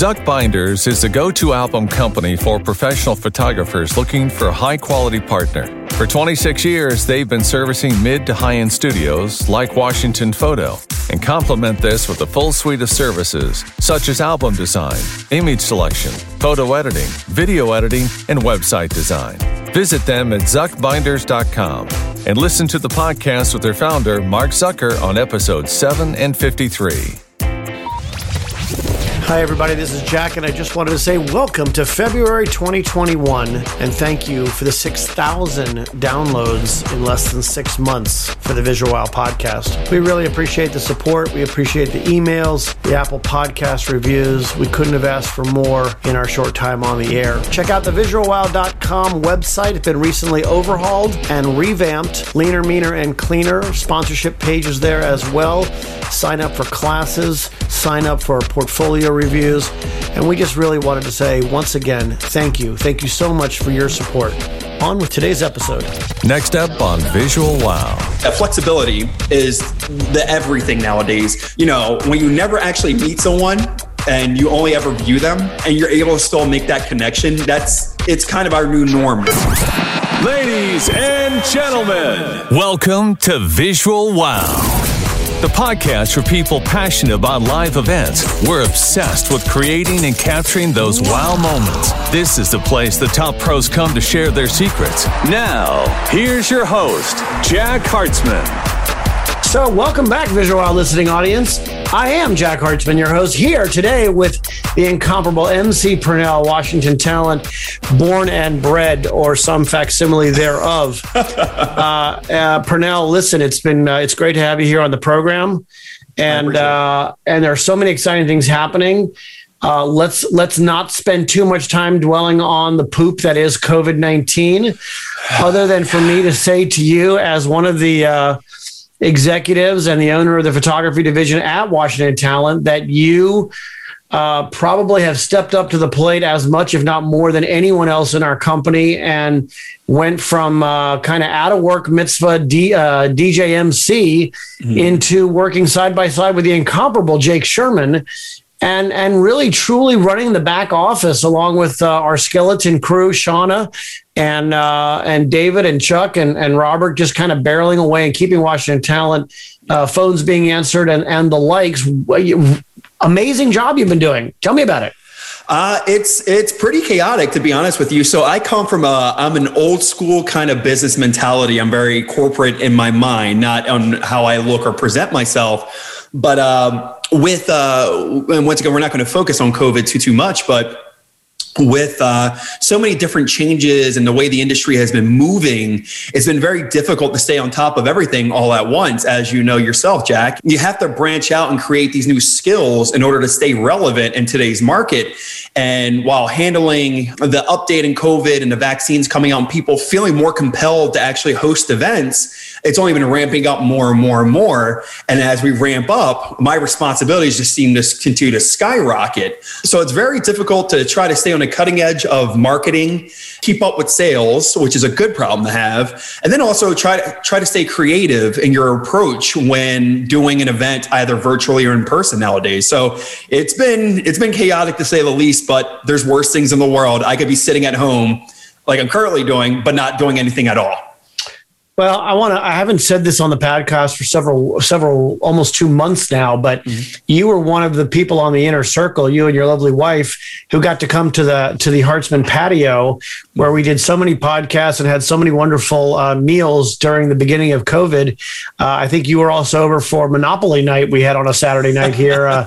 Zookbinders is the go to album company for professional photographers looking for a high quality partner. For 26 years, they've been servicing mid to high end studios like Washington Photo and complement this with a full suite of services such as album design, image selection, photo editing, video editing, and website design. Visit them at zookbinders.com and listen to the podcast with their founder, Mark Zucker, on episodes 7 and 53. Hi, everybody. This is Jack, and I just wanted to say welcome to February 2021, and thank you for the 6,000 downloads in less than six months for the Visual Wow podcast. We really appreciate the support. We appreciate the emails, the Apple Podcast reviews. We couldn't have asked for more in our short time on the air. Check out the visualwow.com website. It's been recently overhauled and revamped, leaner, meaner, and cleaner. Sponsorship pages there as well. Sign up for classes, sign up for portfolio reviews. And we just really wanted to say once again, thank you. Thank you so much for your support. On with today's episode. Next up on Visual Wow. That flexibility is the everything nowadays. You know, when you never actually meet someone and you only ever view them and you're able to still make that connection, that's it's kind of our new norm. Ladies and gentlemen, welcome to Visual Wow the podcast for people passionate about live events. We're obsessed with creating and capturing those wow moments. This is the place the top pros come to share their secrets. Now, here's your host, Jack Hartzman. So, welcome back, Visual Wow listening audience. I am Jack Hartzman, your host, here today with the incomparable MC Purnell, Washington talent, born and bred, or some facsimile thereof. uh, uh, Purnell, listen, it's been uh, it's great to have you here on the program, and uh, and there are so many exciting things happening. Uh, let's let's not spend too much time dwelling on the poop that is COVID nineteen, other than for me to say to you as one of the uh, executives and the owner of the photography division at Washington Talent that you uh, probably have stepped up to the plate as much, if not more, than anyone else in our company, and went from uh, kind of out of work mitzvah D, uh, DJMC mm-hmm. into working side by side with the incomparable Jake Sherman. And, and really truly running the back office along with uh, our skeleton crew, Shauna and uh, and David and Chuck and, and Robert just kind of barreling away and keeping Washington talent, uh, phones being answered and, and the likes. Amazing job you've been doing. Tell me about it. Uh, it's it's pretty chaotic to be honest with you. So I come from a I'm an old school kind of business mentality. I'm very corporate in my mind, not on how I look or present myself. But um, with uh, and once again, we're not going to focus on COVID too too much, but with uh, so many different changes and the way the industry has been moving, it's been very difficult to stay on top of everything all at once. As you know yourself, Jack, you have to branch out and create these new skills in order to stay relevant in today's market. And while handling the update in COVID and the vaccines coming out and people feeling more compelled to actually host events, it's only been ramping up more and more and more. And as we ramp up, my responsibilities just seem to continue to skyrocket. So it's very difficult to try to stay on the cutting edge of marketing, keep up with sales, which is a good problem to have, and then also try to try to stay creative in your approach when doing an event either virtually or in person nowadays. So it's been it's been chaotic to say the least, but there's worse things in the world. I could be sitting at home like I'm currently doing, but not doing anything at all. Well, I want to. I haven't said this on the podcast for several, several, almost two months now. But mm-hmm. you were one of the people on the inner circle, you and your lovely wife, who got to come to the to the Hartzman patio, where we did so many podcasts and had so many wonderful uh, meals during the beginning of COVID. Uh, I think you were also over for Monopoly night we had on a Saturday night here uh,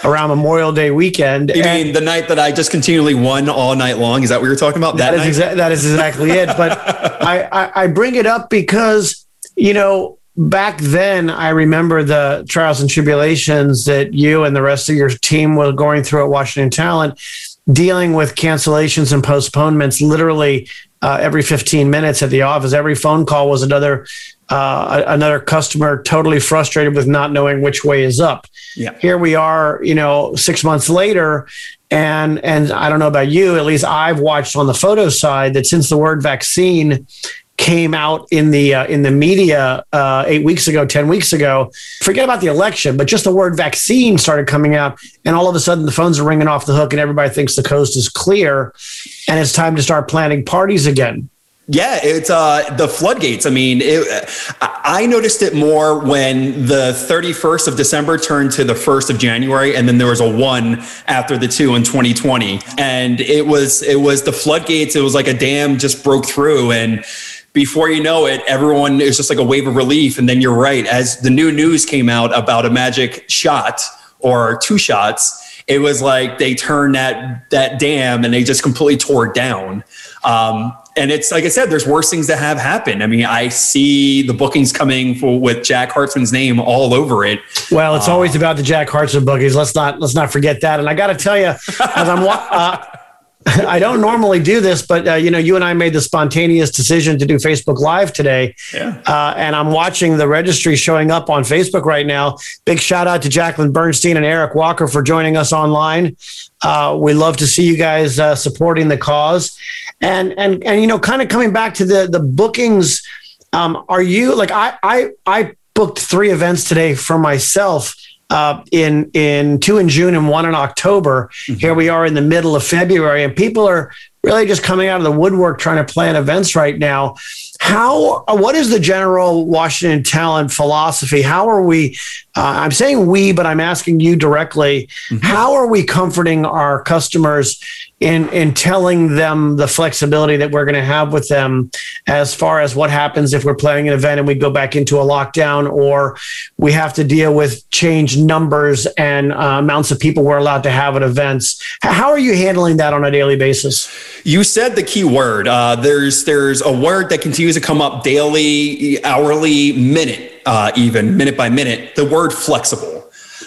around Memorial Day weekend. You and mean the night that I just continually won all night long? Is that what you're talking about? That, that is exa- that is exactly it. But I, I I bring it up because because, you know, back then I remember the trials and tribulations that you and the rest of your team were going through at Washington Talent, dealing with cancellations and postponements literally uh, every 15 minutes at the office. Every phone call was another uh, another customer totally frustrated with not knowing which way is up. Yeah. Here we are, you know, six months later, and and I don't know about you, at least I've watched on the photo side that since the word vaccine came out in the uh, in the media uh, eight weeks ago, ten weeks ago. Forget about the election, but just the word vaccine started coming out, and all of a sudden the phones are ringing off the hook, and everybody thinks the coast is clear, and it's time to start planning parties again. Yeah, it's uh, the floodgates. I mean, it, I noticed it more when the 31st of December turned to the 1st of January, and then there was a one after the two in 2020, and it was it was the floodgates. It was like a dam just broke through, and before you know it, everyone is just like a wave of relief. And then you're right, as the new news came out about a magic shot or two shots, it was like they turned that that dam and they just completely tore it down. Um, and it's like I said, there's worse things that have happened. I mean, I see the bookings coming for, with Jack Hartzman's name all over it. Well, it's uh, always about the Jack Hartzman bookings. Let's not let's not forget that. And I got to tell you, as I'm uh, I don't normally do this, but uh, you know, you and I made the spontaneous decision to do Facebook Live today, yeah. uh, and I'm watching the registry showing up on Facebook right now. Big shout out to Jacqueline Bernstein and Eric Walker for joining us online. Uh, we love to see you guys uh, supporting the cause, and and and you know, kind of coming back to the the bookings. Um, are you like I I I booked three events today for myself uh, in in two in June and one in October. Mm-hmm. Here we are in the middle of February, and people are really just coming out of the woodwork trying to plan events right now. How? What is the general Washington talent philosophy? How are we? Uh, I'm saying we, but I'm asking you directly. Mm-hmm. How are we comforting our customers in in telling them the flexibility that we're going to have with them as far as what happens if we're playing an event and we go back into a lockdown or we have to deal with change numbers and uh, amounts of people we're allowed to have at events how are you handling that on a daily basis you said the key word uh, there's there's a word that continues to come up daily hourly minute uh, even minute by minute the word flexible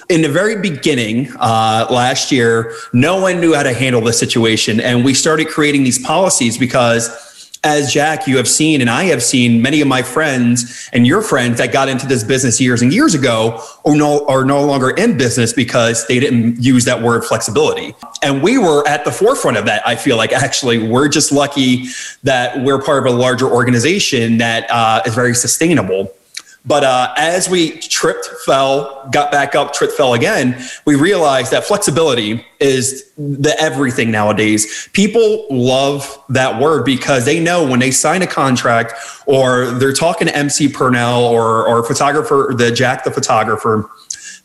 in the very beginning uh, last year, no one knew how to handle the situation. And we started creating these policies because as Jack, you have seen, and I have seen many of my friends and your friends that got into this business years and years ago are no, are no longer in business because they didn't use that word flexibility. And we were at the forefront of that. I feel like actually we're just lucky that we're part of a larger organization that uh, is very sustainable. But uh, as we tripped, fell, got back up, tripped, fell again, we realized that flexibility is the everything nowadays. People love that word because they know when they sign a contract or they're talking to MC Purnell or, or photographer, the Jack the photographer,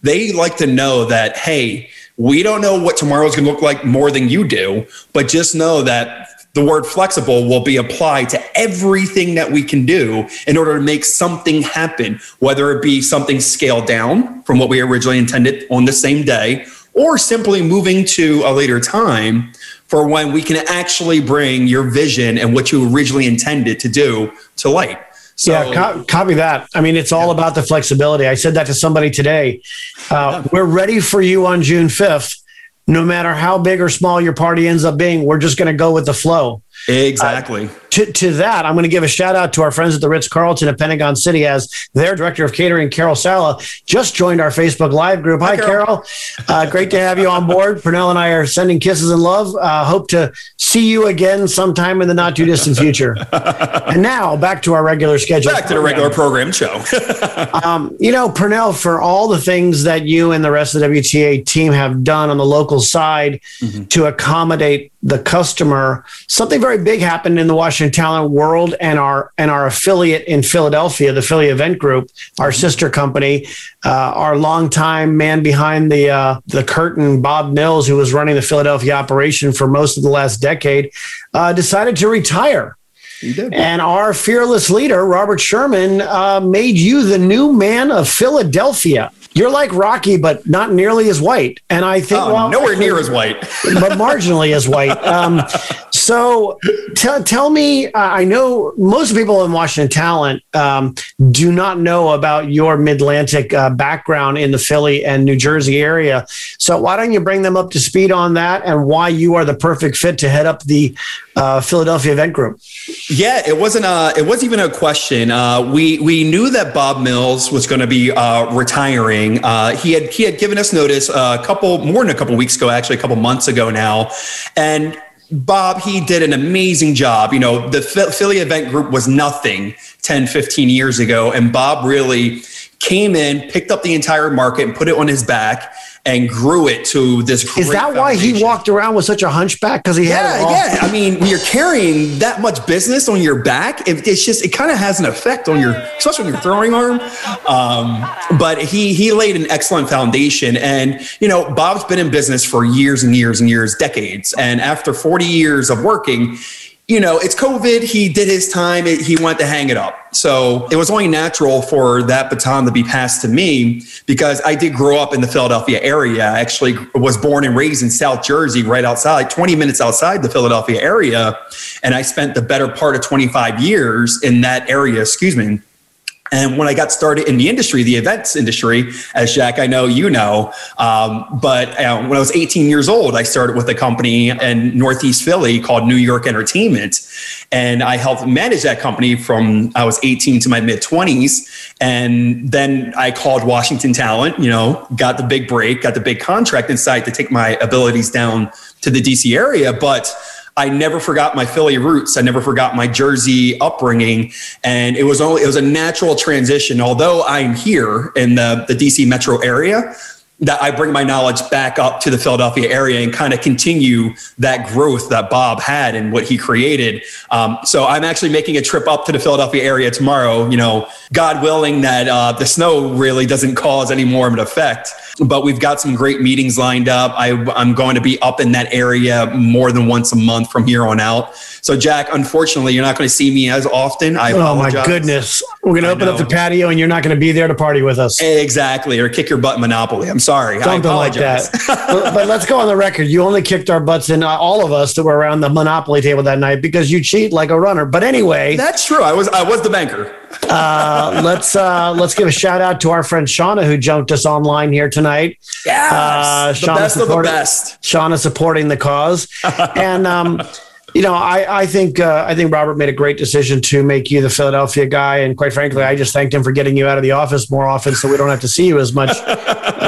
they like to know that, hey, we don't know what tomorrow's going to look like more than you do, but just know that the word flexible will be applied to everything that we can do in order to make something happen, whether it be something scaled down from what we originally intended on the same day, or simply moving to a later time for when we can actually bring your vision and what you originally intended to do to light. So, yeah, co- copy that. I mean, it's all yeah. about the flexibility. I said that to somebody today. Uh, we're ready for you on June 5th no matter how big or small your party ends up being, we're just going to go with the flow. Exactly. Uh, to, to that, I'm going to give a shout out to our friends at the Ritz Carlton at Pentagon City as their director of catering, Carol Sala, just joined our Facebook Live group. Hi, Hi Carol. Carol. Uh, great to have you on board. Purnell and I are sending kisses and love. Uh, hope to see you again sometime in the not too distant future. and now back to our regular schedule. Back to the regular program show. um, you know, Purnell, for all the things that you and the rest of the WTA team have done on the local side mm-hmm. to accommodate the customer, something very big happened in the Washington Talent world and our and our affiliate in Philadelphia, the Philly Event Group, our mm-hmm. sister company, uh, our longtime man behind the uh, the curtain, Bob Mills, who was running the Philadelphia operation for most of the last decade, uh, decided to retire. And our fearless leader, Robert Sherman, uh, made you the new man of Philadelphia you're like Rocky, but not nearly as white. And I think, oh, well, nowhere near as white, but marginally as white. Um, so t- tell me, uh, I know most people in Washington Talent um, do not know about your Mid Atlantic uh, background in the Philly and New Jersey area. So why don't you bring them up to speed on that and why you are the perfect fit to head up the uh, Philadelphia event group? Yeah, it wasn't a, it wasn't even a question. Uh, we we knew that Bob Mills was going to be uh, Uh, he had he had given us notice a couple more than a couple weeks ago, actually a couple months ago now, and Bob, he did an amazing job. You know, the Philly event group was nothing 10, 15 years ago. And Bob really came in, picked up the entire market and put it on his back and grew it to this. Is that why he walked around with such a hunchback? Because he yeah, had yeah. I mean, when you're carrying that much business on your back, it, it's just it kind of has an effect on your, especially on your throwing arm. Um, but he he laid an excellent foundation, and you know, Bob's been in business for years and years and years, decades, and after 40 years of working you know, it's COVID. He did his time. He wanted to hang it up. So it was only natural for that baton to be passed to me because I did grow up in the Philadelphia area. I actually was born and raised in South Jersey, right outside, 20 minutes outside the Philadelphia area. And I spent the better part of 25 years in that area, excuse me. And when I got started in the industry, the events industry, as Jack, I know you know, um, but uh, when I was 18 years old, I started with a company in Northeast Philly called New York Entertainment. And I helped manage that company from I was 18 to my mid 20s. And then I called Washington Talent, you know, got the big break, got the big contract inside to take my abilities down to the DC area. But I never forgot my Philly roots. I never forgot my Jersey upbringing. And it was only, it was a natural transition. Although I'm here in the, the DC metro area, that I bring my knowledge back up to the Philadelphia area and kind of continue that growth that Bob had and what he created. Um, so I'm actually making a trip up to the Philadelphia area tomorrow. You know, God willing that uh, the snow really doesn't cause any more of an effect. But we've got some great meetings lined up. I, I'm going to be up in that area more than once a month from here on out. So, Jack, unfortunately, you're not going to see me as often. I oh my goodness, we're going to open up the patio, and you're not going to be there to party with us. Exactly, or kick your butt Monopoly. I'm sorry, something like that. but, but, let's go on the record. You only kicked our butts in, uh, all of us that were around the Monopoly table that night because you cheat like a runner. But anyway, that's true. I was I was the banker. Uh, let's uh, let's give a shout out to our friend Shauna who jumped us online here tonight. Yeah, uh, the best of the best. Shauna supporting the cause, and um, you know, I, I think uh, I think Robert made a great decision to make you the Philadelphia guy, and quite frankly, I just thanked him for getting you out of the office more often, so we don't have to see you as much.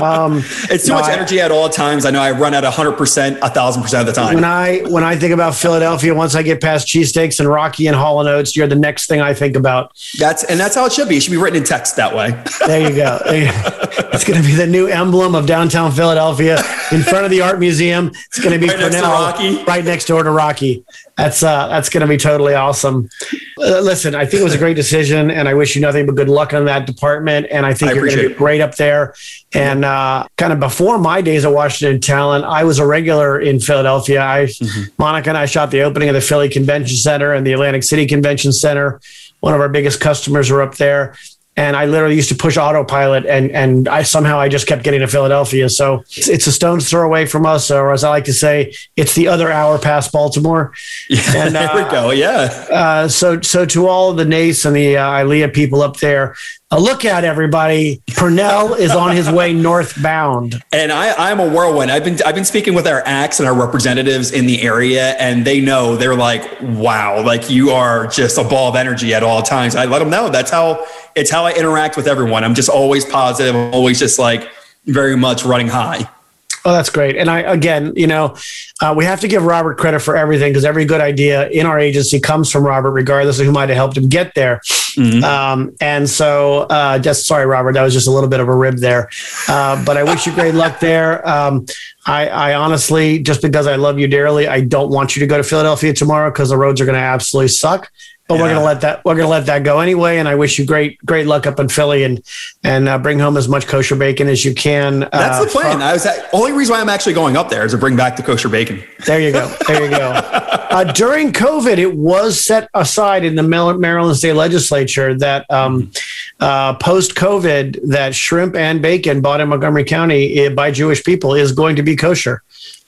Um, it's too much I, energy at all times. I know I run at hundred percent, a thousand percent of the time. When I when I think about Philadelphia, once I get past cheesesteaks and Rocky and Hall and Oates, you're the next thing I think about. That's and that's how it should be. It should be written in text that way. there you go. It's going to be the new emblem of downtown Philadelphia in front of the art museum. It's going to be right Purnell, right next door to Rocky that's uh, that's going to be totally awesome. Uh, listen, I think it was a great decision, and I wish you nothing but good luck on that department. And I think I you're going to be great up there. And uh, kind of before my days at Washington Talent, I was a regular in Philadelphia. I, mm-hmm. Monica and I shot the opening of the Philly Convention Center and the Atlantic City Convention Center. One of our biggest customers were up there and I literally used to push autopilot, and and I somehow I just kept getting to Philadelphia. So it's, it's a stone's throw away from us, or as I like to say, it's the other hour past Baltimore. Yeah, and, uh, there we go. Yeah. Uh, so so to all the NACE and the uh, ILEA people up there, a look at everybody. Purnell is on his way northbound. And I, I'm a whirlwind. I've been I've been speaking with our acts and our representatives in the area, and they know they're like, wow, like you are just a ball of energy at all times. I let them know that's how it's how I interact with everyone. I'm just always positive, always just like very much running high. Oh, that's great. And I, again, you know, uh, we have to give Robert credit for everything because every good idea in our agency comes from Robert, regardless of who might have helped him get there. Mm-hmm. Um, and so, uh, just sorry, Robert, that was just a little bit of a rib there. Uh, but I wish you great luck there. Um, I, I, honestly, just because I love you dearly, I don't want you to go to Philadelphia tomorrow because the roads are going to absolutely suck but yeah. we're gonna let that we're gonna let that go anyway. And I wish you great great luck up in Philly and and uh, bring home as much kosher bacon as you can. That's uh, the plan. From, I was at, only reason why I'm actually going up there is to bring back the kosher bacon. There you go. There you go. uh, during COVID, it was set aside in the Maryland State Legislature that um, uh, post COVID that shrimp and bacon bought in Montgomery County eh, by Jewish people is going to be kosher.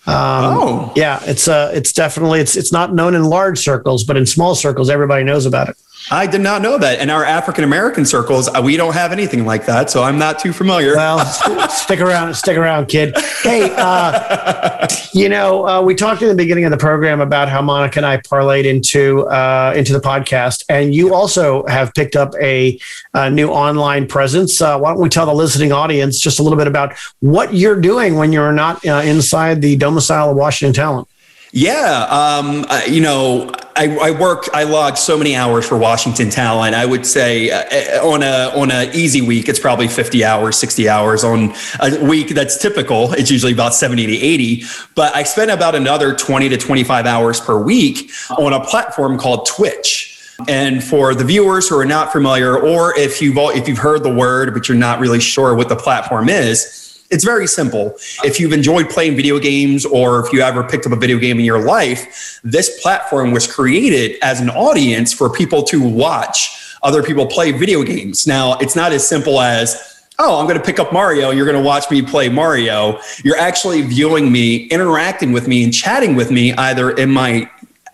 Um, oh, yeah, it's uh, it's definitely it's it's not known in large circles, but in small circles, everybody knows about it. I did not know that. In our African American circles, uh, we don't have anything like that, so I'm not too familiar. Well, stick around, stick around, kid. Hey, uh, you know, uh, we talked in the beginning of the program about how Monica and I parlayed into uh, into the podcast, and you also have picked up a, a new online presence. Uh, why don't we tell the listening audience just a little bit about what you're doing when you're not uh, inside the domicile of Washington Talent? Yeah, um, uh, you know, I, I, work. I log so many hours for Washington Talent. I would say uh, on a on a easy week, it's probably fifty hours, sixty hours. On a week that's typical, it's usually about seventy to eighty. But I spend about another twenty to twenty five hours per week on a platform called Twitch. And for the viewers who are not familiar, or if you've all, if you've heard the word but you're not really sure what the platform is it's very simple. If you've enjoyed playing video games or if you ever picked up a video game in your life, this platform was created as an audience for people to watch other people play video games. Now, it's not as simple as oh, I'm going to pick up Mario. You're going to watch me play Mario. You're actually viewing me, interacting with me, and chatting with me either in my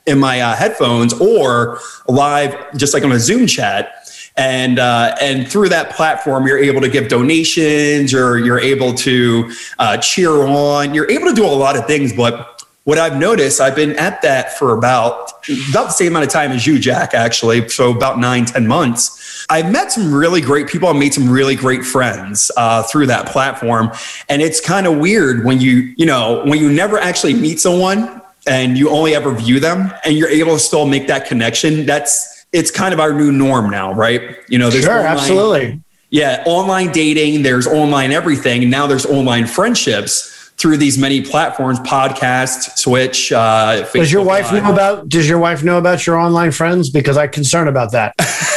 in my uh, headphones or live, just like on a Zoom chat and uh, and through that platform you're able to give donations or you're able to uh, cheer on. You're able to do a lot of things but what i've noticed i've been at that for about about the same amount of time as you jack actually so about nine ten months. I've met some really great people. I made some really great friends uh, through that platform. And it's kind of weird when you you know when you never actually meet someone and you only ever view them and you're able to still make that connection that's it's kind of our new norm now, right? You know, there's sure, online, absolutely. Yeah, online dating, there's online everything. And now there's online friendships through these many platforms, podcast, Twitch, uh, Does your wife Live. know about does your wife know about your online friends? Because I'm concerned about that.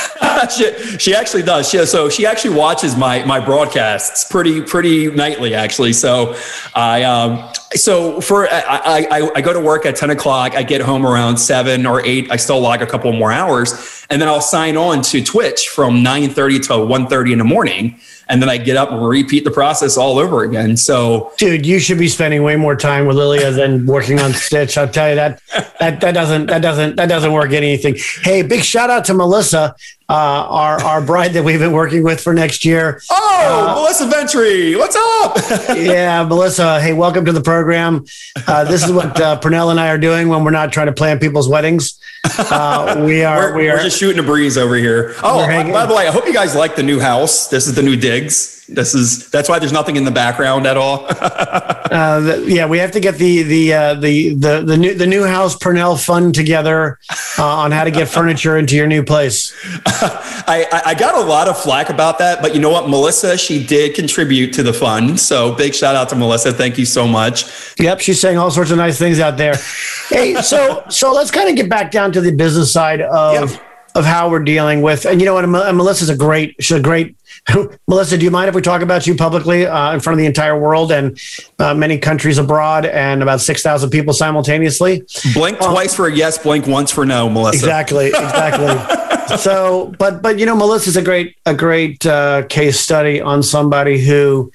she, she actually does. She, so she actually watches my my broadcasts pretty pretty nightly actually. So I um so for I, I I go to work at ten o'clock. I get home around seven or eight. I still log a couple more hours, and then I'll sign on to Twitch from nine thirty to 1.30 in the morning and then I get up and repeat the process all over again. So, dude, you should be spending way more time with Lilia than working on Twitch. I'll tell you that that that doesn't that doesn't that doesn't work anything. Hey, big shout out to Melissa, uh, our our bride that we've been working with for next year. Oh, uh, Melissa Ventry, what's up? yeah, Melissa. Hey, welcome to the program. Uh, this is what uh, Purnell and I are doing when we're not trying to plan people's weddings. Uh, we are we're, we are we're just shooting a breeze over here. Oh, by the way, I hope you guys like the new house. This is the new digs. This is that's why there's nothing in the background at all. uh, the, yeah, we have to get the the uh, the the the new the new house Purnell fund together uh, on how to get furniture into your new place. I I got a lot of flack about that, but you know what, Melissa, she did contribute to the fund. So big shout out to Melissa. Thank you so much. Yep, she's saying all sorts of nice things out there. hey, so so let's kind of get back down to the business side of. Yep of how we're dealing with. And you know what? Melissa's a great, she's a great. Melissa, do you mind if we talk about you publicly uh, in front of the entire world and uh, many countries abroad and about 6,000 people simultaneously? Blink um, twice for a yes, blink once for no, Melissa. Exactly. Exactly. so, but, but, you know, Melissa's a great, a great uh, case study on somebody who,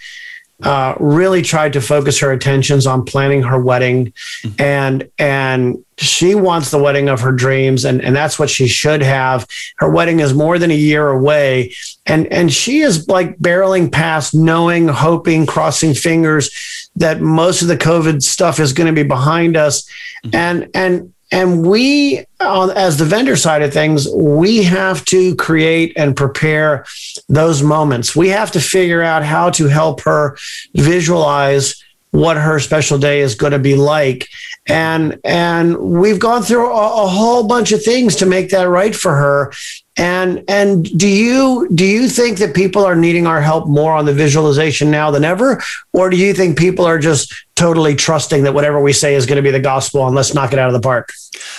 uh, really tried to focus her attentions on planning her wedding mm-hmm. and and she wants the wedding of her dreams and and that's what she should have her wedding is more than a year away and and she is like barreling past knowing hoping crossing fingers that most of the covid stuff is going to be behind us mm-hmm. and and and we, as the vendor side of things, we have to create and prepare those moments. We have to figure out how to help her visualize what her special day is going to be like and and we've gone through a, a, whole bunch of things to make that right for her and and do you do you think that people are needing our help more on the visualization now than ever or do you think people are just totally trusting that whatever we say is going to be the gospel and let's knock it out of the park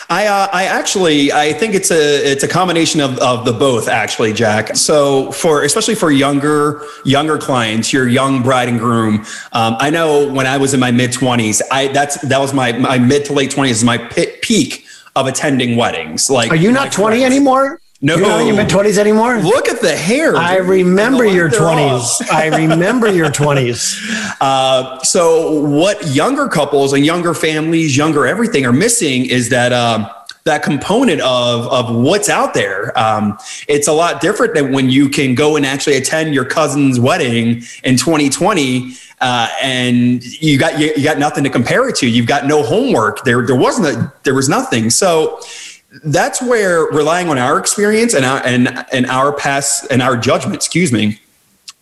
I, uh, I actually, I think it's a, it's a combination of, of the both actually, Jack. So for, especially for younger, younger clients, your young bride and groom. Um, I know when I was in my mid twenties, I, that's, that was my, my mid to late twenties, is my peak of attending weddings. Like, are you not 20 friends. anymore? No, you're not in your mid twenties anymore. Look at the hair. I remember your twenties. I remember your twenties. Uh, so, what younger couples and younger families, younger everything, are missing is that. Um, that component of of what's out there. Um, it's a lot different than when you can go and actually attend your cousin's wedding in 2020. Uh, and you got you, you, got nothing to compare it to. You've got no homework. There there wasn't a, there was nothing. So that's where relying on our experience and our and and our past and our judgment, excuse me,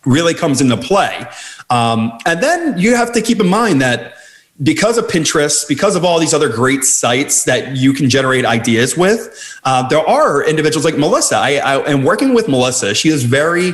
really comes into play. Um, and then you have to keep in mind that because of Pinterest, because of all these other great sites that you can generate ideas with, uh, there are individuals like Melissa. I, I am working with Melissa. She is very,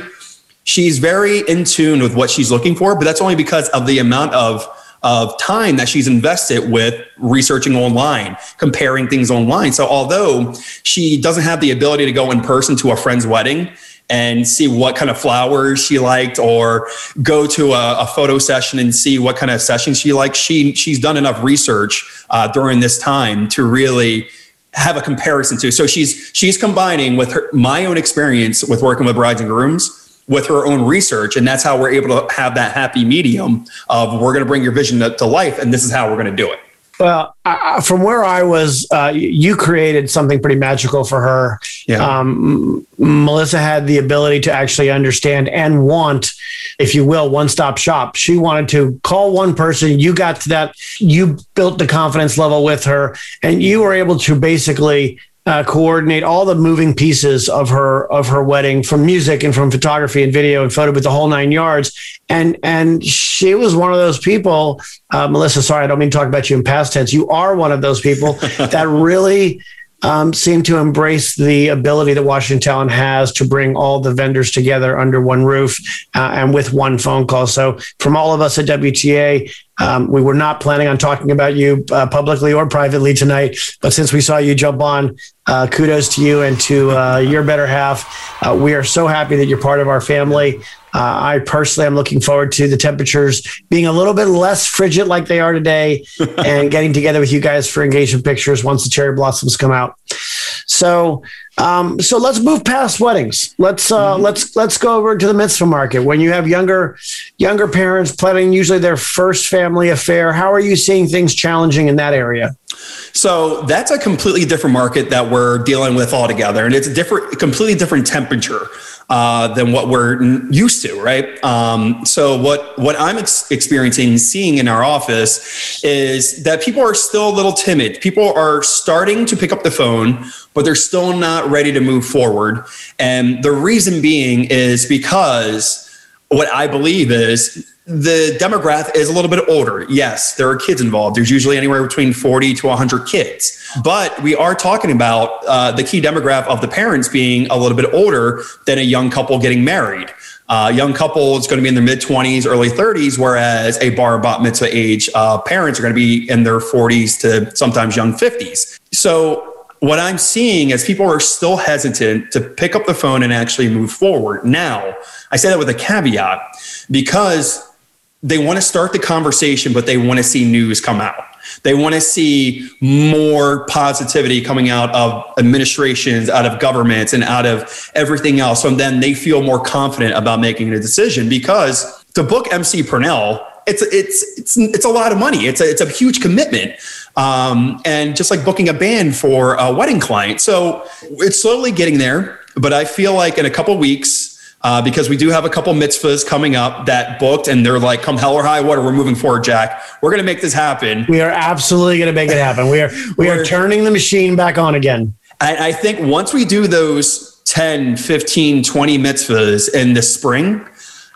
she's very in tune with what she's looking for, but that's only because of the amount of of time that she's invested with researching online, comparing things online. So although she doesn't have the ability to go in person to a friend's wedding, and see what kind of flowers she liked or go to a, a, photo session and see what kind of session she likes she she's done enough research uh, during this time to really have a comparison to. So she's she's combining with her my own experience with working with brides and grooms with her own research and that's how we're able to have that happy medium of we're going to bring your vision to, to life and this is how we're going to do it well, uh, from where I was, uh, you created something pretty magical for her. Yeah. Um, Melissa had the ability to actually understand and want, if you will, one stop shop. She wanted to call one person. You got to that. You built the confidence level with her, and you were able to basically uh, coordinate all the moving pieces of her of her wedding from music and from photography and video and photo with the whole nine yards and and she was one of those people uh, melissa sorry i don't mean to talk about you in past tense you are one of those people that really um, seem to embrace the ability that Washington Talent has to bring all the vendors together under one roof uh, and with one phone call. So, from all of us at WTA, um, we were not planning on talking about you uh, publicly or privately tonight, but since we saw you jump on, uh, kudos to you and to uh, your better half. Uh, we are so happy that you're part of our family. Uh, I personally am looking forward to the temperatures being a little bit less frigid like they are today and getting together with you guys for engagement pictures once the cherry blossoms come out. So, um, so let's move past weddings. Let's uh, mm-hmm. let's let's go over to the mitzvah market. When you have younger younger parents planning usually their first family affair, how are you seeing things challenging in that area? So that's a completely different market that we're dealing with altogether, and it's a different, completely different temperature uh, than what we're used to, right? Um, so what what I'm ex- experiencing, seeing in our office, is that people are still a little timid. People are starting to pick up the phone, but they're still not ready to move forward. And the reason being is because what I believe is the demographic is a little bit older. Yes, there are kids involved. There's usually anywhere between 40 to 100 kids. But we are talking about uh, the key demographic of the parents being a little bit older than a young couple getting married. Uh, young couple is going to be in their mid 20s, early 30s, whereas a bar bat mitzvah age uh, parents are going to be in their 40s to sometimes young 50s. So what I'm seeing is people are still hesitant to pick up the phone and actually move forward. Now, I say that with a caveat because they want to start the conversation, but they want to see news come out. They want to see more positivity coming out of administrations, out of governments, and out of everything else. And then they feel more confident about making a decision because to book MC Purnell, it's it's it's it's a lot of money. It's a it's a huge commitment, um, and just like booking a band for a wedding client. So it's slowly getting there. But I feel like in a couple weeks, uh, because we do have a couple mitzvahs coming up that booked, and they're like, "Come hell or high water, we're moving forward, Jack. We're going to make this happen. We are absolutely going to make it happen. We are we are turning the machine back on again." I, I think once we do those 10, 15, 20 mitzvahs in the spring,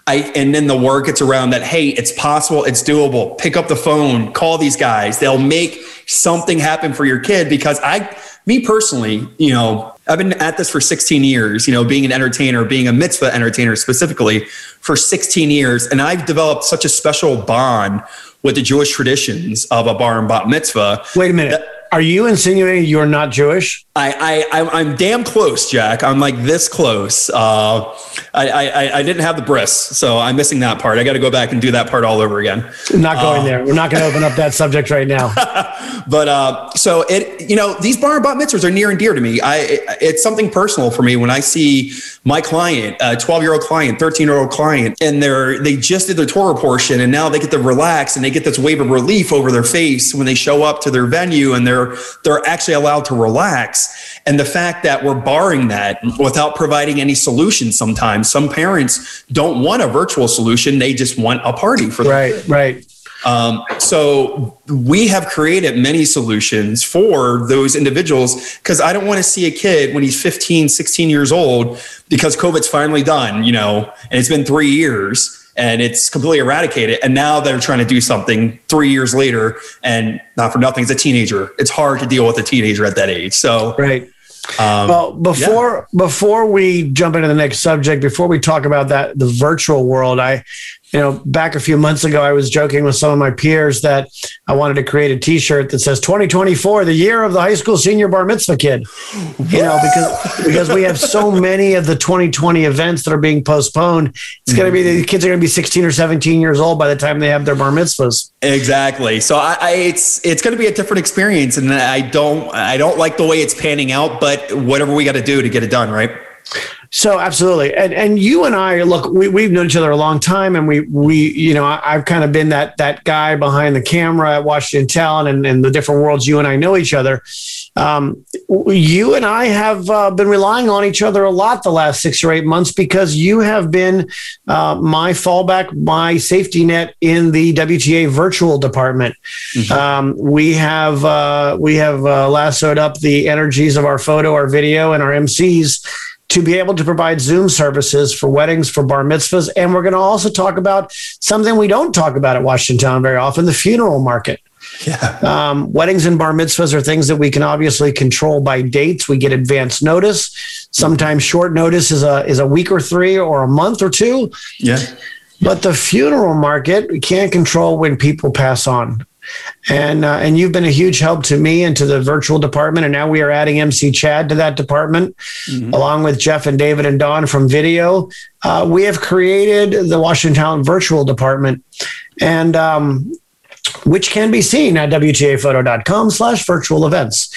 I, and then the word gets around that hey it's possible it's doable pick up the phone call these guys they'll make something happen for your kid because i me personally you know I've been at this for 16 years, you know, being an entertainer, being a mitzvah entertainer specifically for 16 years. And I've developed such a special bond with the Jewish traditions of a bar and bat mitzvah. Wait a minute. That, are you insinuating you're not Jewish? I, I, I'm damn close, Jack. I'm like this close. Uh, I, I, I didn't have the bris, so I'm missing that part. I got to go back and do that part all over again. not going uh, there. We're not going to open up that subject right now. but uh, so it, you know, these bar and bat mitzvahs are near and dear to me. I, it, it's something personal for me when I see my client, a 12 year old client, 13 year old client, and they're they just did their Torah portion, and now they get to relax and they get this wave of relief over their face when they show up to their venue and they're they're they're actually allowed to relax. And the fact that we're barring that without providing any solution sometimes, some parents don't want a virtual solution. They just want a party for them. Right, right. Um, so we have created many solutions for those individuals because I don't want to see a kid when he's 15, 16 years old because COVID's finally done, you know, and it's been three years and it's completely eradicated. And now they're trying to do something three years later, and not for nothing, it's a teenager. It's hard to deal with a teenager at that age. So right. Um, well, before yeah. before we jump into the next subject, before we talk about that the virtual world, I you know, back a few months ago, I was joking with some of my peers that I wanted to create a T-shirt that says 2024, the year of the high school senior bar mitzvah kid. You know, because because we have so many of the 2020 events that are being postponed. It's going to be the mm-hmm. kids are going to be 16 or 17 years old by the time they have their bar mitzvahs. Exactly. So I, I it's it's going to be a different experience, and I don't I don't like the way it's panning out, but whatever we got to do to get it done, right? So absolutely, and and you and I look, we we've known each other a long time, and we we you know I, have kind of been that that guy behind the camera at Washington Talent and, and the different worlds you and I know each other. Um, you and I have uh, been relying on each other a lot the last six or eight months because you have been uh, my fallback, my safety net in the WTA virtual department. Mm-hmm. Um, we have uh, we have uh, lassoed up the energies of our photo, our video, and our MCs to be able to provide Zoom services for weddings, for bar mitzvahs. And we're going to also talk about something we don't talk about at Washington Town very often the funeral market. Yeah. Um, weddings and bar mitzvahs are things that we can obviously control by dates. We get advance notice. Sometimes short notice is a is a week or three or a month or two. Yeah. But the funeral market, we can't control when people pass on and uh, and you've been a huge help to me and to the virtual department. And now we are adding mc chad to that department mm-hmm. along with jeff and david and don from video. Uh, we have created the washington virtual department. And um, which can be seen at wtaphoto.com slash virtual events.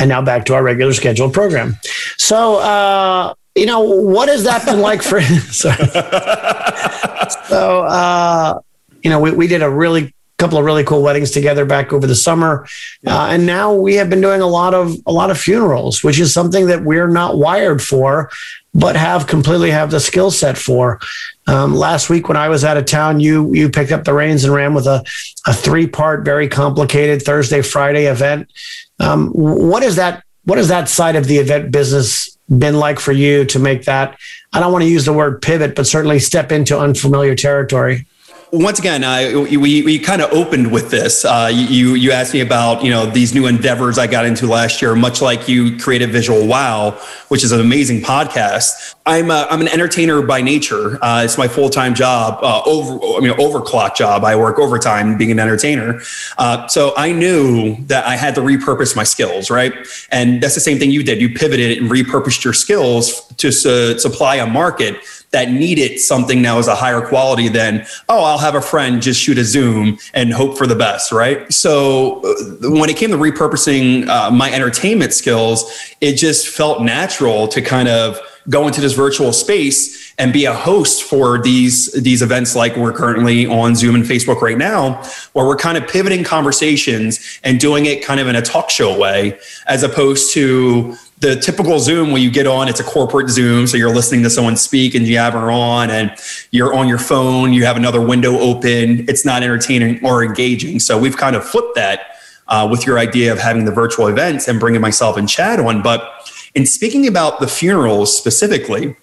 And now back to our regular scheduled program. So uh, you know what has that been like for so uh, you know we, we did a really couple of really cool weddings together back over the summer, uh, and now we have been doing a lot of a lot of funerals, which is something that we're not wired for, but have completely have the skill set for. Um, last week when I was out of town, you you picked up the reins and ran with a a three part, very complicated Thursday Friday event. Um, what is that? What is that side of the event business been like for you to make that? I don't want to use the word pivot, but certainly step into unfamiliar territory once again, uh, we, we kind of opened with this. Uh, you you asked me about you know these new endeavors I got into last year, much like you created Visual Wow, which is an amazing podcast. I'm a, I'm an entertainer by nature. Uh, it's my full time job. Uh, over I mean overclock job. I work overtime being an entertainer. Uh, so I knew that I had to repurpose my skills, right? And that's the same thing you did. You pivoted and repurposed your skills to su- supply a market that needed something now as a higher quality than, oh, I'll have a friend just shoot a Zoom and hope for the best, right? So uh, when it came to repurposing uh, my entertainment skills, it just felt natural to kind of go into this virtual space and be a host for these these events like we're currently on Zoom and Facebook right now where we're kind of pivoting conversations and doing it kind of in a talk show way as opposed to the typical Zoom when you get on, it's a corporate Zoom. So you're listening to someone speak and you have her on and you're on your phone, you have another window open. It's not entertaining or engaging. So we've kind of flipped that uh, with your idea of having the virtual events and bringing myself and Chad on. But in speaking about the funerals specifically,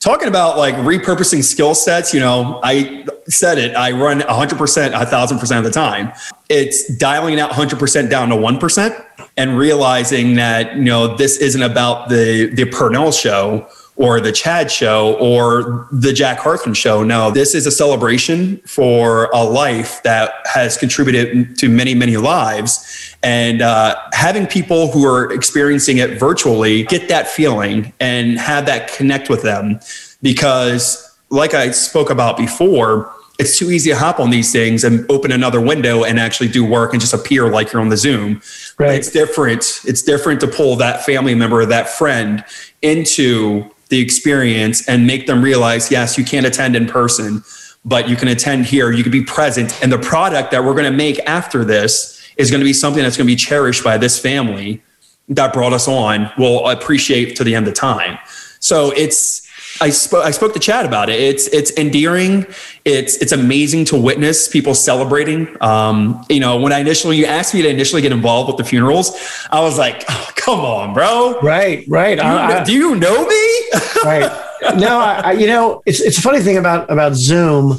talking about like repurposing skill sets, you know, I said it, I run 100%, 1000% of the time. It's dialing out 100% down to 1% and realizing that, you know, this isn't about the, the Purnell show or the Chad show or the Jack Hartzman show. No, this is a celebration for a life that has contributed to many, many lives. And uh, having people who are experiencing it virtually get that feeling and have that connect with them. Because, like I spoke about before, it's too easy to hop on these things and open another window and actually do work and just appear like you're on the Zoom. Right. It's different. It's different to pull that family member or that friend into the experience and make them realize yes, you can't attend in person, but you can attend here. You can be present. And the product that we're going to make after this is going to be something that's going to be cherished by this family that brought us on, will appreciate to the end of time. So it's, I spoke I spoke to Chad about it. It's it's endearing. It's it's amazing to witness people celebrating. Um, you know, when I initially you asked me to initially get involved with the funerals, I was like, oh, "Come on, bro!" Right, right. Do you, I, do you know me? right. No, I, you know, it's it's a funny thing about about Zoom.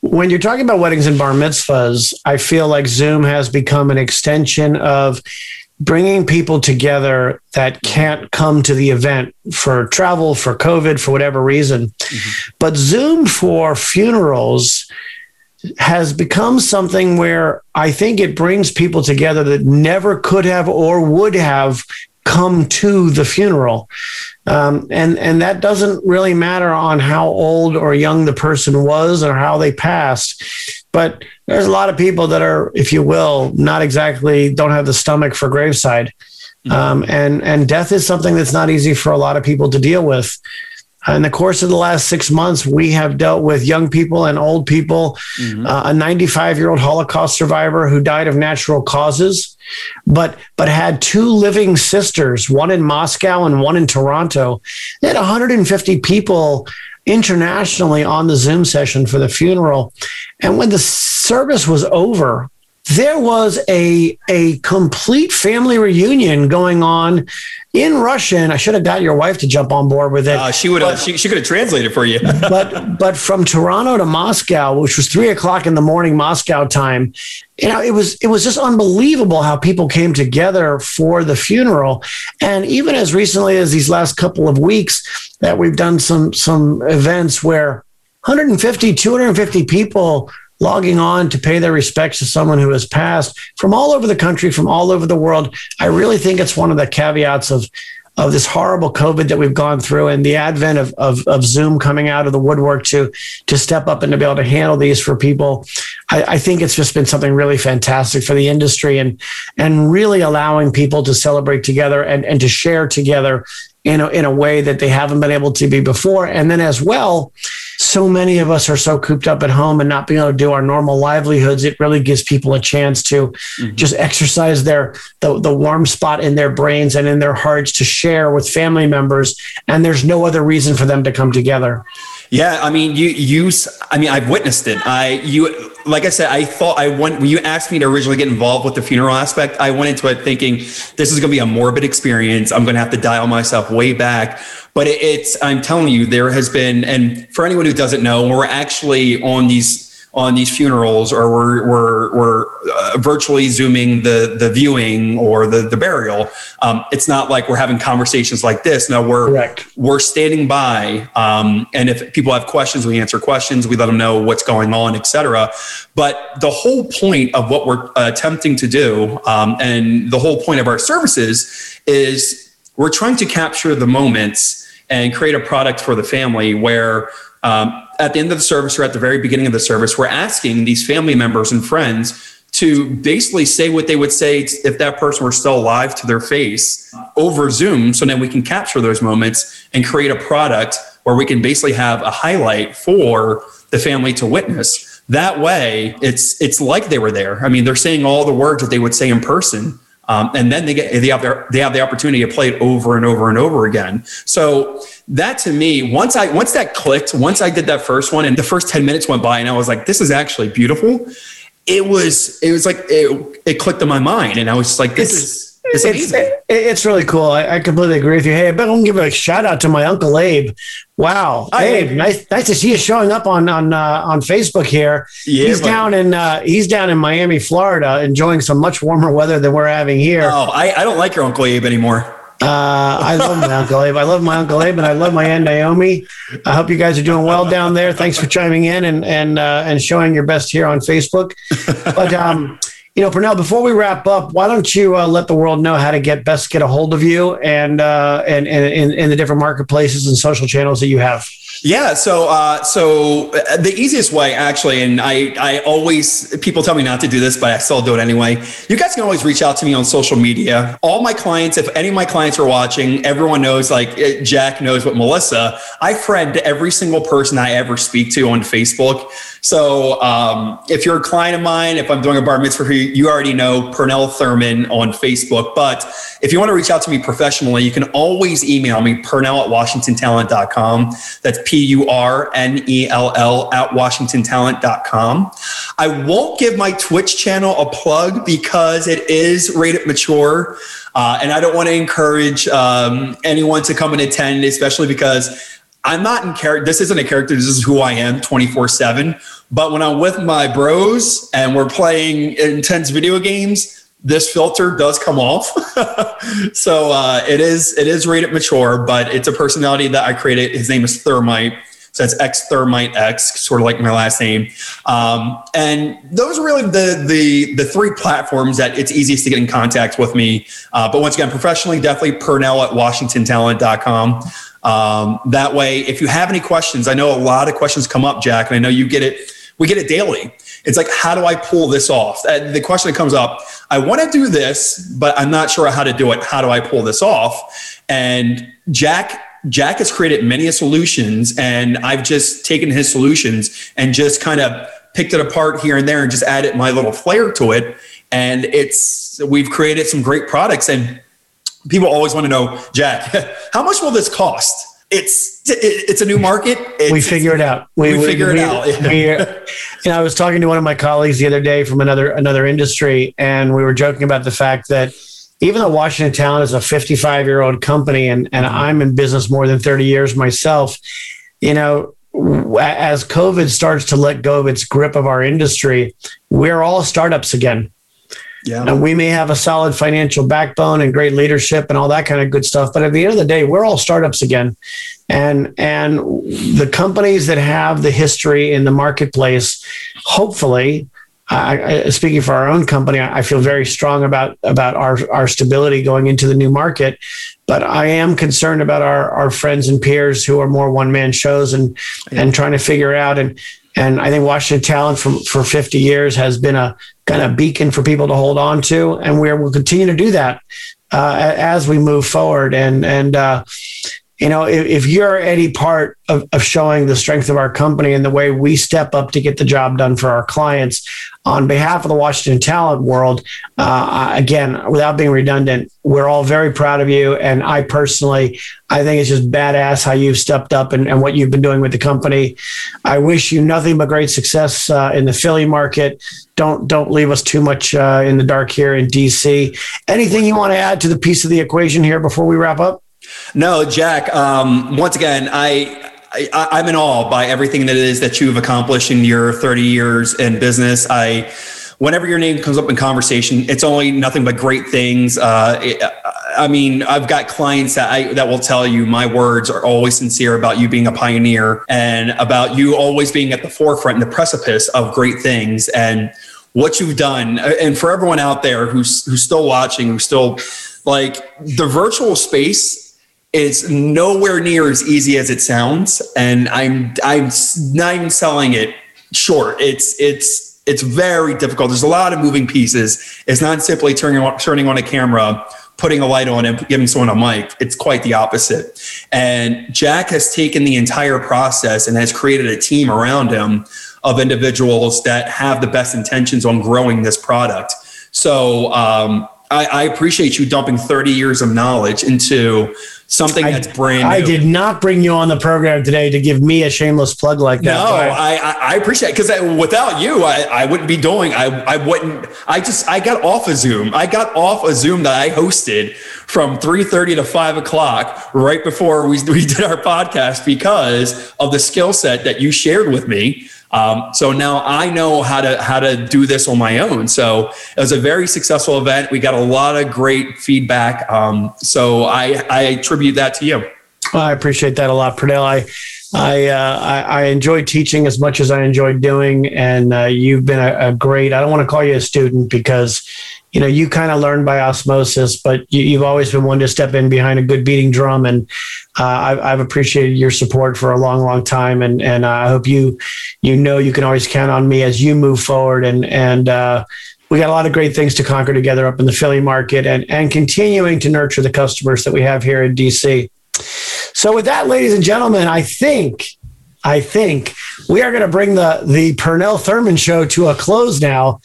when you're talking about weddings and bar mitzvahs, I feel like Zoom has become an extension of bringing people together that can't come to the event for travel, for COVID, for whatever reason. Mm-hmm. But Zoom for funerals has become something where I think it brings people together that never could have or would have come to the funeral. Um, and and that doesn't really matter on how old or young the person was or how they passed. But there's a lot of people that are, if you will, not exactly don't have the stomach for graveside. Mm-hmm. Um, and and death is something that's not easy for a lot of people to deal with in the course of the last six months, we have dealt with young people and old people. Mm-hmm. Uh, a 95 year old Holocaust survivor who died of natural causes, but but had two living sisters, one in Moscow and one in Toronto. They had 150 people internationally on the Zoom session for the funeral, and when the service was over, there was a a complete family reunion going on in Russian. I should have got your wife to jump on board with it. Uh, she would have. She, she could have translated for you. but but from Toronto to Moscow, which was three o'clock in the morning Moscow time, you know, it was it was just unbelievable how people came together for the funeral. And even as recently as these last couple of weeks, that we've done some some events where 150, 250 people logging on to pay their respects to someone who has passed from all over the country, from all over the world. I really think it's one of the caveats of of this horrible COVID that we've gone through and the advent of, of, of, Zoom coming out of the woodwork to, to step up and to be able to handle these for people. I, I, think it's just been something really fantastic for the industry and, and really allowing people to celebrate together and, and to share together in a, in a way that they haven't been able to be before. And then as well, so many of us are so cooped up at home and not being able to do our normal livelihoods. It really gives people a chance to mm-hmm. just exercise their the, the warm spot in their brains and in their hearts to share with family members. And there's no other reason for them to come together. Yeah, I mean, you use. I mean, I've witnessed it. I you like I said, I thought I went when you asked me to originally get involved with the funeral aspect. I went into it thinking this is going to be a morbid experience. I'm going to have to dial myself way back. But it, it's. I'm telling you, there has been, and for anyone who doesn't know, we're actually on these on these funerals or we're, we're, we're uh, virtually zooming the, the viewing or the, the burial. Um, it's not like we're having conversations like this. No, we're, Correct. we're standing by. Um, and if people have questions, we answer questions, we let them know what's going on, etc. But the whole point of what we're attempting to do um, and the whole point of our services is we're trying to capture the moments and create a product for the family where um, at the end of the service or at the very beginning of the service, we're asking these family members and friends to basically say what they would say if that person were still alive to their face over Zoom. So then we can capture those moments and create a product where we can basically have a highlight for the family to witness. That way, it's it's like they were there. I mean, they're saying all the words that they would say in person, um, and then they get they have their they have the opportunity to play it over and over and over again. So that to me, once I once that clicked, once I did that first one, and the first ten minutes went by, and I was like, this is actually beautiful. It was it was like it, it clicked in my mind, and I was like, this it's, is it's, it's, it's, really cool. I, I, completely agree with you. Hey, but I better give a shout out to my uncle Abe. Wow, Hi, Abe, nice, nice to see you showing up on on uh, on Facebook here. Yeah, he's down in uh, he's down in Miami, Florida, enjoying some much warmer weather than we're having here. Oh, I, I don't like your uncle Abe anymore. Uh, I love my Uncle Abe. I love my Uncle Abe, and I love my Aunt Naomi. I hope you guys are doing well down there. Thanks for chiming in and and uh, and showing your best here on Facebook. But um, you know, Purnell, before we wrap up, why don't you uh, let the world know how to get best get a hold of you and uh, and and in the different marketplaces and social channels that you have? Yeah. So, uh, so uh, the easiest way, actually, and I, I always people tell me not to do this, but I still do it anyway. You guys can always reach out to me on social media. All my clients, if any of my clients are watching, everyone knows. Like uh, Jack knows what Melissa. I friend every single person I ever speak to on Facebook. So, um, if you're a client of mine, if I'm doing a bar mitzvah for you, you already know Purnell Thurman on Facebook. But if you want to reach out to me professionally, you can always email me, Purnell at WashingtonTalent.com. That's P U R N E L L at WashingtonTalent.com. I won't give my Twitch channel a plug because it is rated mature. Uh, and I don't want to encourage um, anyone to come and attend, especially because I'm not in character. This isn't a character. This is who I am 24 seven. But when I'm with my bros and we're playing intense video games, this filter does come off. so uh, it is it is rated mature, but it's a personality that I created. His name is Thermite. So that's X Thermite X, sort of like my last name. Um, and those are really the the the three platforms that it's easiest to get in contact with me. Uh, but once again, professionally, definitely Purnell at WashingtonTalent.com. Um, that way, if you have any questions, I know a lot of questions come up, Jack, and I know you get it. We get it daily. It's like, how do I pull this off? The question that comes up, I want to do this, but I'm not sure how to do it. How do I pull this off? And Jack Jack has created many solutions, and I've just taken his solutions and just kind of picked it apart here and there and just added my little flair to it. And it's we've created some great products, and people always want to know, Jack, how much will this cost? It's it's a new market. It's, we figure it out. We, we figure we, it out. we, uh, you know, I was talking to one of my colleagues the other day from another another industry, and we were joking about the fact that even though Washington Talent is a 55 year old company, and and mm-hmm. I'm in business more than 30 years myself, you know, as COVID starts to let go of its grip of our industry, we're all startups again. Yeah. And we may have a solid financial backbone and great leadership and all that kind of good stuff. But at the end of the day, we're all startups again. And and the companies that have the history in the marketplace, hopefully, I, I, speaking for our own company, I feel very strong about about our our stability going into the new market. But I am concerned about our our friends and peers who are more one man shows and yeah. and trying to figure out and and I think Washington Talent for, for 50 years has been a kind of beacon for people to hold on to. And we will continue to do that uh, as we move forward. And, and, uh, you know, if, if, you're any part of, of showing the strength of our company and the way we step up to get the job done for our clients, on behalf of the Washington talent world, uh, again, without being redundant, we're all very proud of you. And I personally, I think it's just badass how you've stepped up and, and what you've been doing with the company. I wish you nothing but great success uh, in the Philly market. Don't don't leave us too much uh, in the dark here in DC. Anything you want to add to the piece of the equation here before we wrap up? No, Jack. Um, once again, I I, am in awe by everything that it is that you've accomplished in your 30 years in business. I, whenever your name comes up in conversation, it's only nothing but great things. Uh, it, I mean, I've got clients that I, that will tell you my words are always sincere about you being a pioneer and about you always being at the forefront and the precipice of great things and what you've done. And for everyone out there who's who's still watching, who's still like the virtual space it's nowhere near as easy as it sounds, and I'm I'm not even selling it short. It's it's it's very difficult. There's a lot of moving pieces. It's not simply turning on, turning on a camera, putting a light on, and giving someone a mic. It's quite the opposite. And Jack has taken the entire process and has created a team around him of individuals that have the best intentions on growing this product. So um, I, I appreciate you dumping 30 years of knowledge into something that's brand new. I did not bring you on the program today to give me a shameless plug like that. No, I, I, I, appreciate it because without you, I, I wouldn't be doing. I, I wouldn't. I just I got off a Zoom. I got off a Zoom that I hosted from three thirty to five o'clock right before we we did our podcast because of the skill set that you shared with me. Um, so now I know how to how to do this on my own. So it was a very successful event. We got a lot of great feedback. Um, so I, I attribute that to you. Well, I appreciate that a lot, Purnell. I I, uh, I, I enjoy teaching as much as I enjoy doing, and uh, you've been a, a, great. I don't want to call you a student because you know you kind of learn by osmosis, but you, have always been one to step in behind a good beating drum, and uh, I've, I've, appreciated your support for a long, long time, and and I hope you you know you can always count on me as you move forward, and and uh, we got a lot of great things to conquer together up in the Philly market, and and continuing to nurture the customers that we have here in DC. So, with that, ladies and gentlemen, I think I think we are going to bring the the Purnell Thurman show to a close now.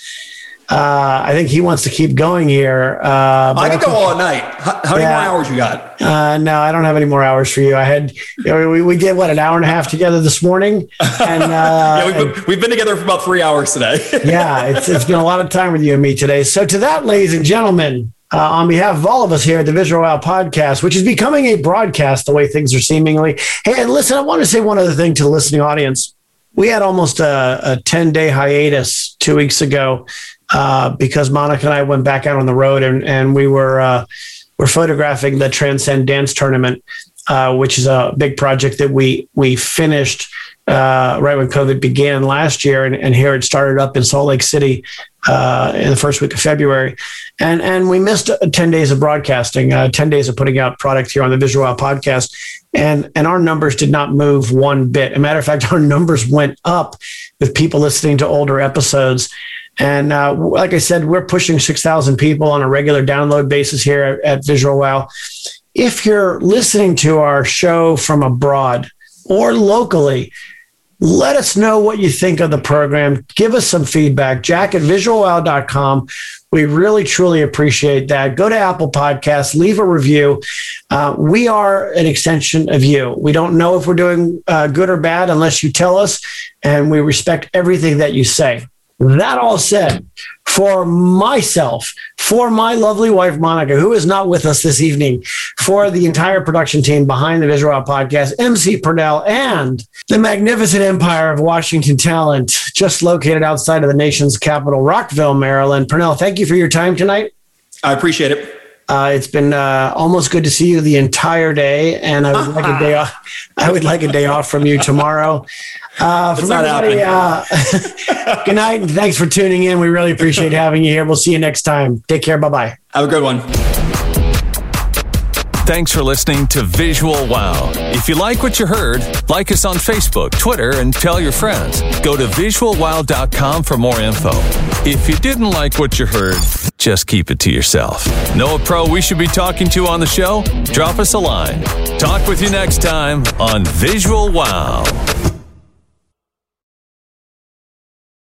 Uh, I think he wants to keep going here. Uh, I could go all night. How, how yeah, many more hours you got? Uh, no, I don't have any more hours for you. I had we, we did what an hour and a half together this morning, and uh, yeah, we've, been, we've been together for about three hours today. yeah, it's it's been a lot of time with you and me today. So to that, ladies and gentlemen, uh, on behalf of all of us here at the Visual Wow podcast, which is becoming a broadcast the way things are seemingly. Hey, and listen, I want to say one other thing to the listening audience. We had almost a, a 10 day hiatus two weeks ago uh, because Monica and I went back out on the road and, and we were, uh, we're photographing the Transcend Dance Tournament, uh, which is a big project that we, we finished uh, right when COVID began last year, and, and, here it started up in Salt Lake City uh, in the first week of February, and and we missed ten days of broadcasting, ten days of putting out product here on the Visual Wow podcast, and and our numbers did not move one bit. As a matter of fact, our numbers went up with people listening to older episodes. And uh, like I said, we're pushing 6,000 people on a regular download basis here at, at Visual Wow. If you're listening to our show from abroad or locally, let us know what you think of the program. Give us some feedback. Jack at visualwow.com. We really, truly appreciate that. Go to Apple Podcasts, leave a review. Uh, we are an extension of you. We don't know if we're doing uh, good or bad unless you tell us, and we respect everything that you say. That all said, for myself, for my lovely wife, Monica, who is not with us this evening, for the entire production team behind the Visual Podcast, MC Purnell, and the magnificent empire of Washington talent, just located outside of the nation's capital, Rockville, Maryland. Purnell, thank you for your time tonight. I appreciate it. Uh, it's been uh, almost good to see you the entire day, and I would like a day off. I would like a day off from you tomorrow. Uh, from everybody, uh, good night, and thanks for tuning in. We really appreciate having you here. We'll see you next time. Take care. Bye bye. Have a good one. Thanks for listening to Visual Wow. If you like what you heard, like us on Facebook, Twitter, and tell your friends. Go to visualwow.com for more info. If you didn't like what you heard, just keep it to yourself. Know a pro we should be talking to on the show? Drop us a line. Talk with you next time on Visual Wow.